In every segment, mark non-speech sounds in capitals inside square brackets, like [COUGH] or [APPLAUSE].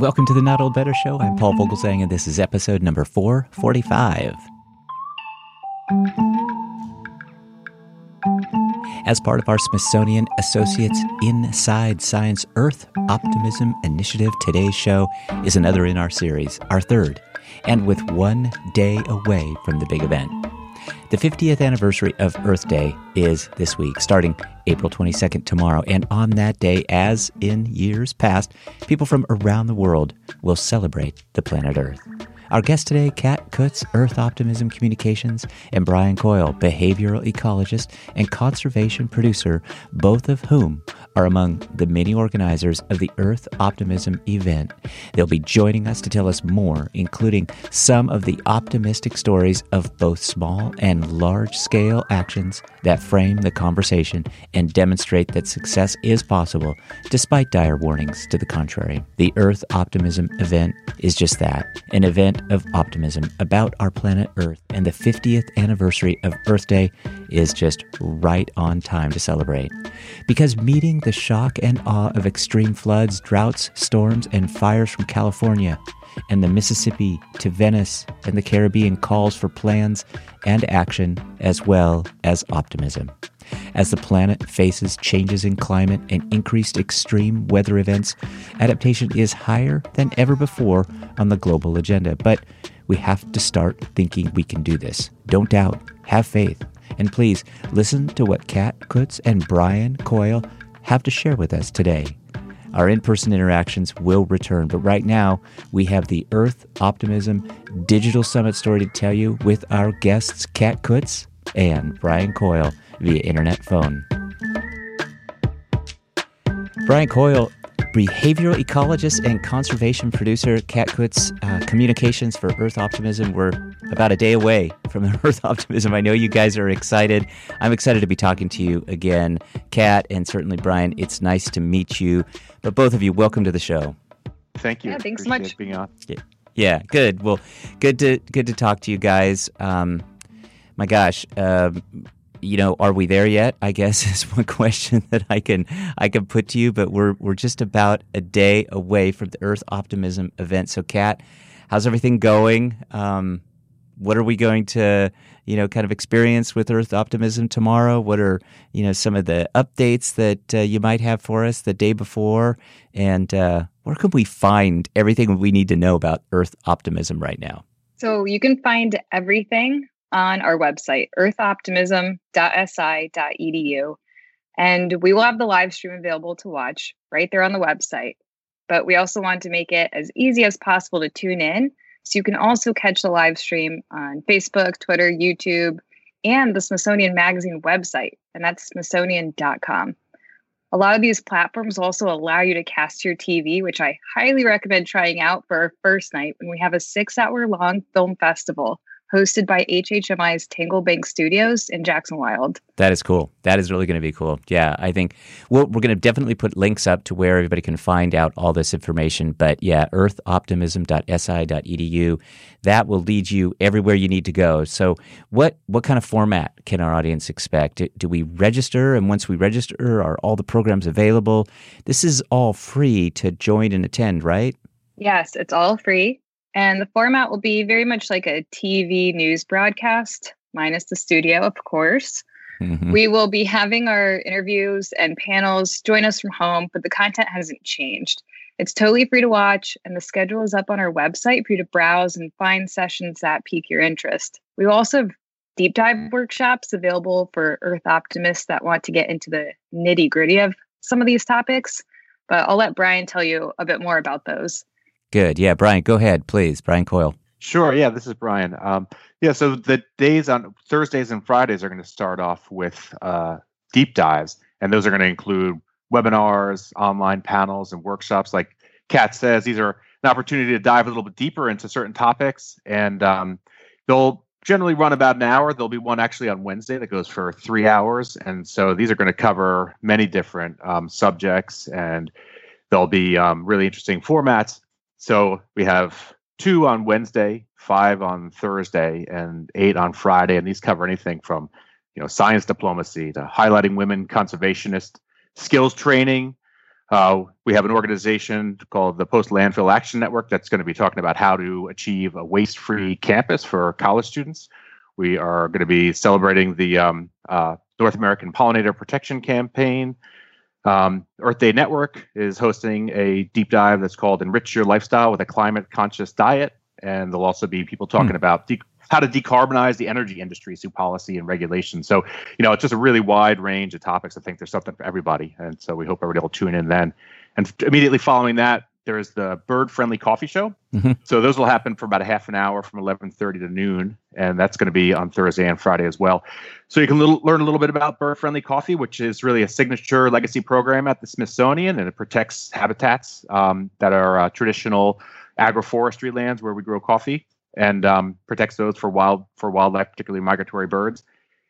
Welcome to the Not Old Better Show. I'm Paul Vogelzang, and this is episode number 445. As part of our Smithsonian Associates Inside Science Earth Optimism Initiative, today's show is another in our series, our third, and with one day away from the big event. The 50th anniversary of Earth Day is this week, starting April 22nd tomorrow. And on that day, as in years past, people from around the world will celebrate the planet Earth. Our guests today, Cat Kutz, Earth Optimism Communications, and Brian Coyle, behavioral ecologist and conservation producer, both of whom are among the many organizers of the Earth Optimism event. They'll be joining us to tell us more, including some of the optimistic stories of both small and large scale actions that frame the conversation and demonstrate that success is possible despite dire warnings to the contrary. The Earth Optimism event is just that an event of optimism about our planet Earth, and the 50th anniversary of Earth Day is just right on time to celebrate. Because meeting the shock and awe of extreme floods, droughts, storms, and fires from California and the Mississippi to Venice and the Caribbean calls for plans and action as well as optimism. As the planet faces changes in climate and increased extreme weather events, adaptation is higher than ever before on the global agenda. But we have to start thinking we can do this. Don't doubt, have faith, and please listen to what Cat Kutz and Brian Coyle have to share with us today. Our in person interactions will return, but right now we have the Earth Optimism Digital Summit story to tell you with our guests, Cat Kutz and Brian Coyle, via internet phone. Brian Coyle, behavioral ecologist and conservation producer, Cat Kutz, uh, communications for Earth Optimism. We're about a day away from [LAUGHS] Earth Optimism. I know you guys are excited. I'm excited to be talking to you again, Cat, and certainly Brian. It's nice to meet you. But both of you, welcome to the show. Thank you. Yeah, thanks Appreciate much. Being on. Yeah, yeah, good. Well, good to good to talk to you guys. Um, my gosh, um, you know, are we there yet? I guess [LAUGHS] is one question that I can I can put to you. But we're we're just about a day away from the Earth Optimism event. So, Cat, how's everything going? Um, what are we going to you know kind of experience with Earth Optimism tomorrow? What are you know some of the updates that uh, you might have for us the day before? And uh, where can we find everything we need to know about Earth Optimism right now? So you can find everything on our website, earthoptimism.si.edu. And we will have the live stream available to watch right there on the website. But we also want to make it as easy as possible to tune in. So you can also catch the live stream on Facebook, Twitter, YouTube, and the Smithsonian Magazine website, and that's smithsonian.com. A lot of these platforms also allow you to cast your TV, which I highly recommend trying out for our first night when we have a six hour long film festival hosted by HHMI's Tangled Bank Studios in Jackson Wild. That is cool. That is really going to be cool. Yeah, I think we'll, we're going to definitely put links up to where everybody can find out all this information. But yeah, earthoptimism.si.edu. That will lead you everywhere you need to go. So, what what kind of format can our audience expect? Do, do we register? And once we register, are all the programs available? This is all free to join and attend, right? Yes, it's all free. And the format will be very much like a TV news broadcast, minus the studio, of course. Mhm. We will be having our interviews and panels join us from home, but the content hasn't changed. It's totally free to watch, and the schedule is up on our website for you to browse and find sessions that pique your interest. We will also have deep dive workshops available for Earth optimists that want to get into the nitty gritty of some of these topics, but I'll let Brian tell you a bit more about those. Good. Yeah, Brian, go ahead, please. Brian Coyle. Sure. Yeah, this is Brian. Um, yeah, so the days on Thursdays and Fridays are going to start off with uh, deep dives, and those are going to include webinars, online panels, and workshops. Like Cat says, these are an opportunity to dive a little bit deeper into certain topics, and um, they'll generally run about an hour. There'll be one actually on Wednesday that goes for three hours, and so these are going to cover many different um, subjects, and there'll be um, really interesting formats. So we have two on Wednesday, five on Thursday, and eight on Friday, and these cover anything from you know science diplomacy to highlighting women conservationist skills training, Uh, we have an organization called the Post Landfill Action Network that's going to be talking about how to achieve a waste free campus for college students. We are going to be celebrating the um, uh, North American Pollinator Protection Campaign. Um, Earth Day Network is hosting a deep dive that's called Enrich Your Lifestyle with a Climate Conscious Diet. And there'll also be people talking hmm. about de- how to decarbonize the energy industry through policy and regulation. So, you know, it's just a really wide range of topics. I think there's something for everybody. And so we hope everybody will tune in then. And immediately following that, there's the bird friendly coffee show. Mm-hmm. So those will happen for about a half an hour from 11:30 to noon, and that's going to be on Thursday and Friday as well. So you can little, learn a little bit about bird friendly coffee, which is really a signature legacy program at the Smithsonian, and it protects habitats um, that are uh, traditional agroforestry lands where we grow coffee and um, protects those for wild for wildlife, particularly migratory birds.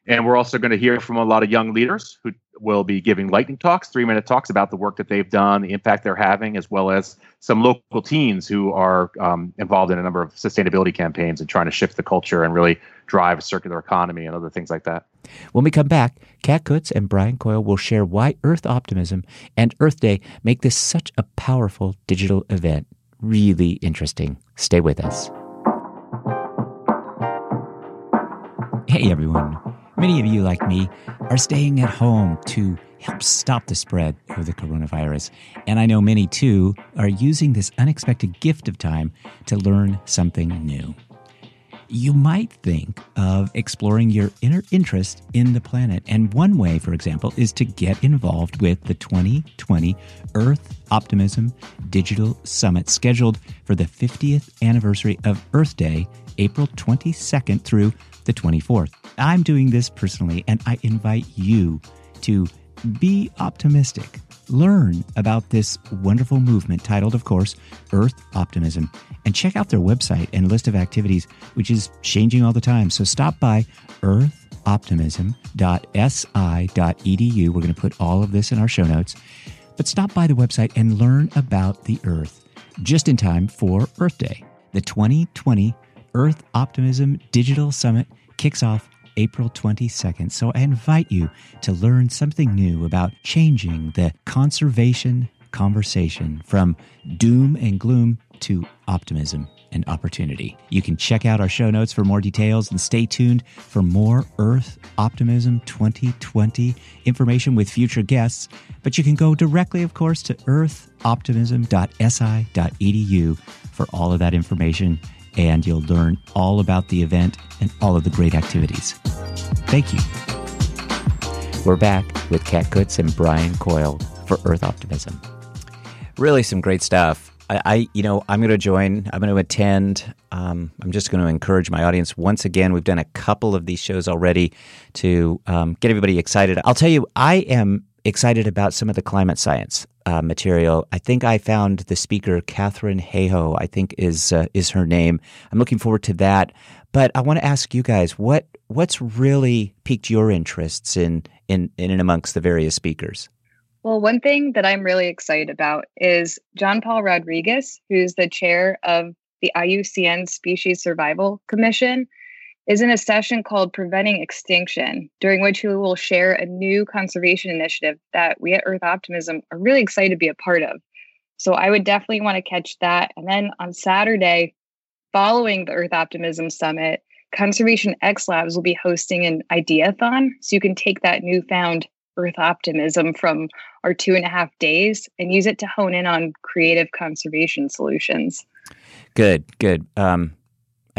And we're also going to hear from a lot of young leaders who will be giving lightning talks, three minute talks about the work that they've done, the impact they're having, as well as some local teens who are um, involved in a number of sustainability campaigns and trying to shift the culture and really drive a circular economy and other things like that. When we come back, Cat Kutz and Brian Coyle will share why Earth Optimism and Earth Day make this such a powerful digital event. Really interesting. Stay with us. Hey everyone. Many of you, like me, are staying at home to help stop the spread of the coronavirus. And I know many too are using this unexpected gift of time to learn something new. You might think of exploring your inner interest in the planet. And one way, for example, is to get involved with the 2020 Earth Optimism Digital Summit, scheduled for the 50th anniversary of Earth Day, April 22nd through the 24th. I'm doing this personally, and I invite you to be optimistic. Learn about this wonderful movement titled, of course, Earth Optimism, and check out their website and list of activities, which is changing all the time. So stop by earthoptimism.si.edu. We're going to put all of this in our show notes. But stop by the website and learn about the Earth just in time for Earth Day. The 2020 Earth Optimism Digital Summit kicks off April 22nd. So I invite you to learn something new about changing the conservation conversation from doom and gloom to optimism and opportunity. You can check out our show notes for more details and stay tuned for more Earth Optimism 2020 information with future guests. But you can go directly, of course, to earthoptimism.si.edu for all of that information and you'll learn all about the event and all of the great activities. Thank you. We're back with Cat Kutz and Brian Coyle for Earth Optimism. Really, some great stuff. I, I you know, I'm going to join. I'm going to attend. Um, I'm just going to encourage my audience once again. We've done a couple of these shows already to um, get everybody excited. I'll tell you, I am excited about some of the climate science uh, material. I think I found the speaker, Katharine Hayhoe, I think is uh, is her name. I'm looking forward to that. But I want to ask you guys what what's really piqued your interests in in in and amongst the various speakers. Well, one thing that I'm really excited about is Jon Paul Rodríguez, who's the chair of the IUCN Species Survival Commission is in a session called Preventing Extinction, during which we will share a new conservation initiative that we at Earth Optimism are really excited to be a part of. So I would definitely want to catch that. And then on Saturday, following the Earth Optimism Summit, Conservation X Labs will be hosting an ideathon. So you can take that newfound Earth optimism from our two and a half days and use it to hone in on creative conservation solutions. Good, good. Um,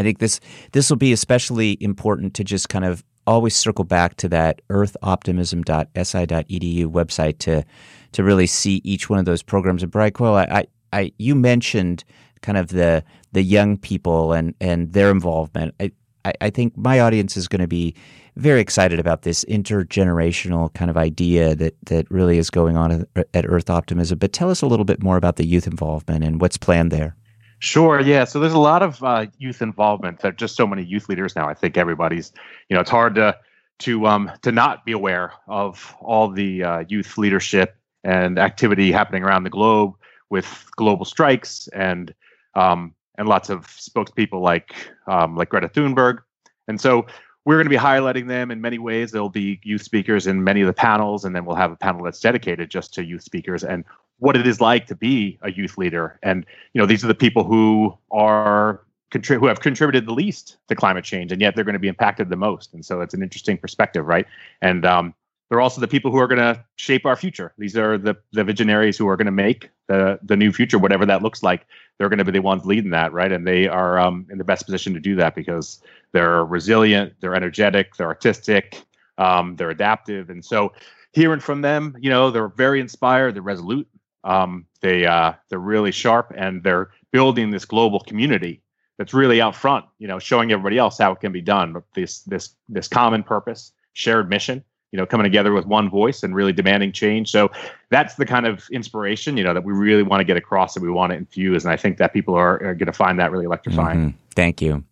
I think this this will be especially important to just kind of always circle back to that earthoptimism.si.edu website to to really see each one of those programs. And Brian Coyle, I, I, I you mentioned kind of the the young people and and their involvement. I, I, I think my audience is going to be very excited about this intergenerational kind of idea that that really is going on at Earth Optimism. But tell us a little bit more about the youth involvement and what's planned there. Sure. Yeah. So there's a lot of uh, youth involvement. There are just so many youth leaders now. I think everybody's, you know, it's hard to to um, to not be aware of all the uh, youth leadership and activity happening around the globe with global strikes and um, and lots of spokespeople like um, like Greta Thunberg. And so we're going to be highlighting them in many ways. There'll be youth speakers in many of the panels, and then we'll have a panel that's dedicated just to youth speakers. And what it is like to be a youth leader. And you know, these are the people who are contri- who have contributed the least to climate change, and yet they're going to be impacted the most. And so it's an interesting perspective, right? And um, they're also the people who are going to shape our future. These are the the visionaries who are going to make the the new future, whatever that looks like. They're going to be the ones leading that, right? And they are um, in the best position to do that because they're resilient, they're energetic, they're artistic, um, they're adaptive, and so hearing from them, you know, they're very inspired, they're resolute, um, they uh, they're really sharp, and they're building this global community that's really out front. You know, showing everybody else how it can be done. But this this this common purpose, shared mission. You know, coming together with one voice and really demanding change. So that's the kind of inspiration, you know, that we really want to get across and we want to infuse. And I think that people are, are going to find that really electrifying. Mm-hmm. Thank you.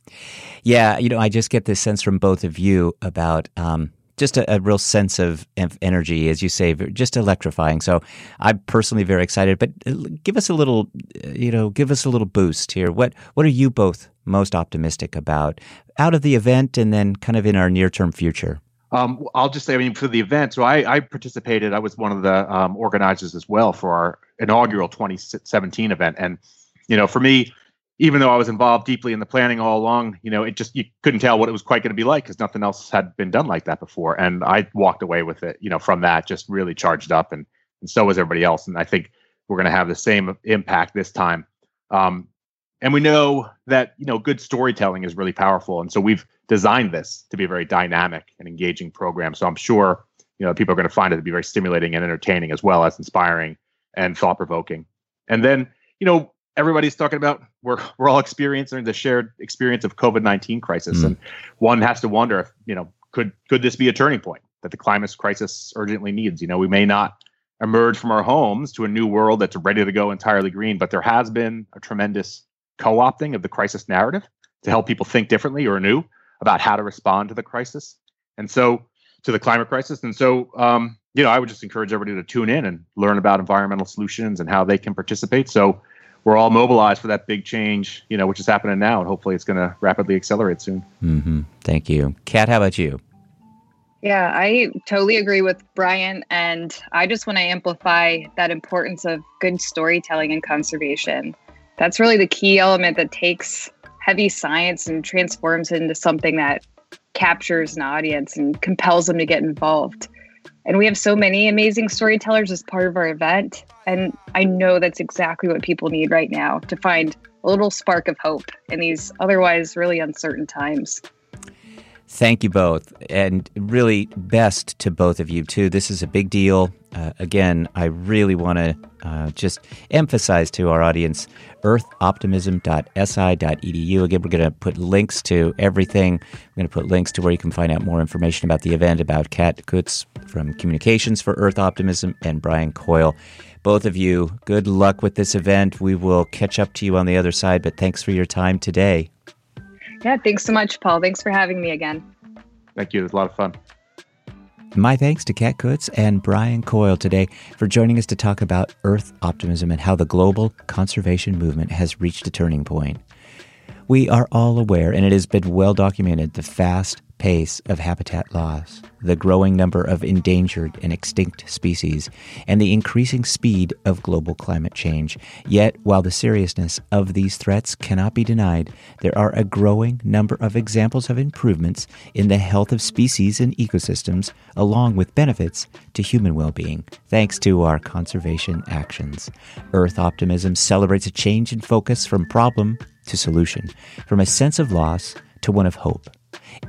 Yeah, you know, I just get this sense from both of you about um, just a, a, real sense of energy, as you say, just electrifying. So I'm personally very excited. But uh, give us a little, uh, you know, give us a little boost here. What what are you both most optimistic about out of the event, and then kind of in our near term future? Um, I'll just say, I mean, for the event, so I, I participated. I was one of the um, organizers as well for our inaugural 2017 event, and you know, for me, even though I was involved deeply in the planning all along, you know, it just you couldn't tell what it was quite going to be like because nothing else had been done like that before. And I walked away with it, you know, from that just really charged up, and and so was everybody else. And I think we're going to have the same impact this time. Um, and we know that you know good storytelling is really powerful, and so we've designed this to be a very dynamic and engaging program. So I'm sure you know people are going to find it to be very stimulating and entertaining as well as inspiring and thought provoking. And then you know everybody's talking about we're we're all experiencing the shared experience of COVID nineteen crisis, mm. and one has to wonder if you know could could this be a turning point that the climate crisis urgently needs? You know, we may not emerge from our homes to a new world that's ready to go entirely green, but there has been a tremendous co-opting of the crisis narrative to help people think differently or anew about how to respond to the crisis, and so to the climate crisis. And so, um, you know, I would just encourage everybody to tune in and learn about environmental solutions and how they can participate. So we're all mobilized for that big change, you know, which is happening now, and hopefully it's going to rapidly accelerate soon. Mm-hmm. Thank you, Cat. How about you? Yeah, I totally agree with Brian, and I just want to amplify that importance of good storytelling and conservation. That's really the key element that takes heavy science and transforms it into something that captures an audience and compels them to get involved. And we have so many amazing storytellers as part of our event. And I know that's exactly what people need right now to find a little spark of hope in these otherwise really uncertain times. Thank you both, and really best to both of you too. This is a big deal. Uh, again, I really want to uh, just emphasize to our audience earthoptimism.si.edu. Again, we're going to put links to everything. We're going to put links to where you can find out more information about the event, about Cat Kutz from Communications for Earth Optimism and Brian Coyle. Both of you, good luck with this event. We will catch up to you on the other side, but thanks for your time today. Yeah, thanks so much, Paul. Thanks for having me again. Thank you. It was a lot of fun. My thanks to Cat Kutz and Brian Coyle today for joining us to talk about Earth optimism and how the global conservation movement has reached a turning point. We are all aware, and it has been well documented, the fast pace of habitat loss, the growing number of endangered and extinct species, and the increasing speed of global climate change. Yet, while the seriousness of these threats cannot be denied, there are a growing number of examples of improvements in the health of species and ecosystems, along with benefits to human well being, thanks to our conservation actions. Earth Optimism celebrates a change in focus from problem to solution, from a sense of loss to one of hope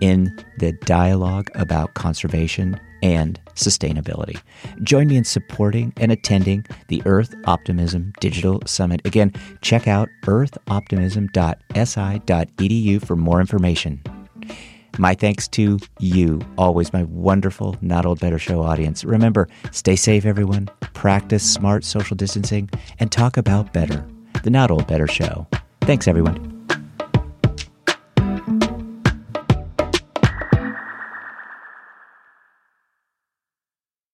in the dialogue about conservation and sustainability. Join me in supporting and attending the Earth Optimism Digital Summit. Again, check out earthoptimism.si.edu for more information. My thanks to you, always my wonderful Not Old Better Show audience. Remember, stay safe, everyone, practice smart social distancing, and talk about better. The Not Old Better Show. Thanks, everyone.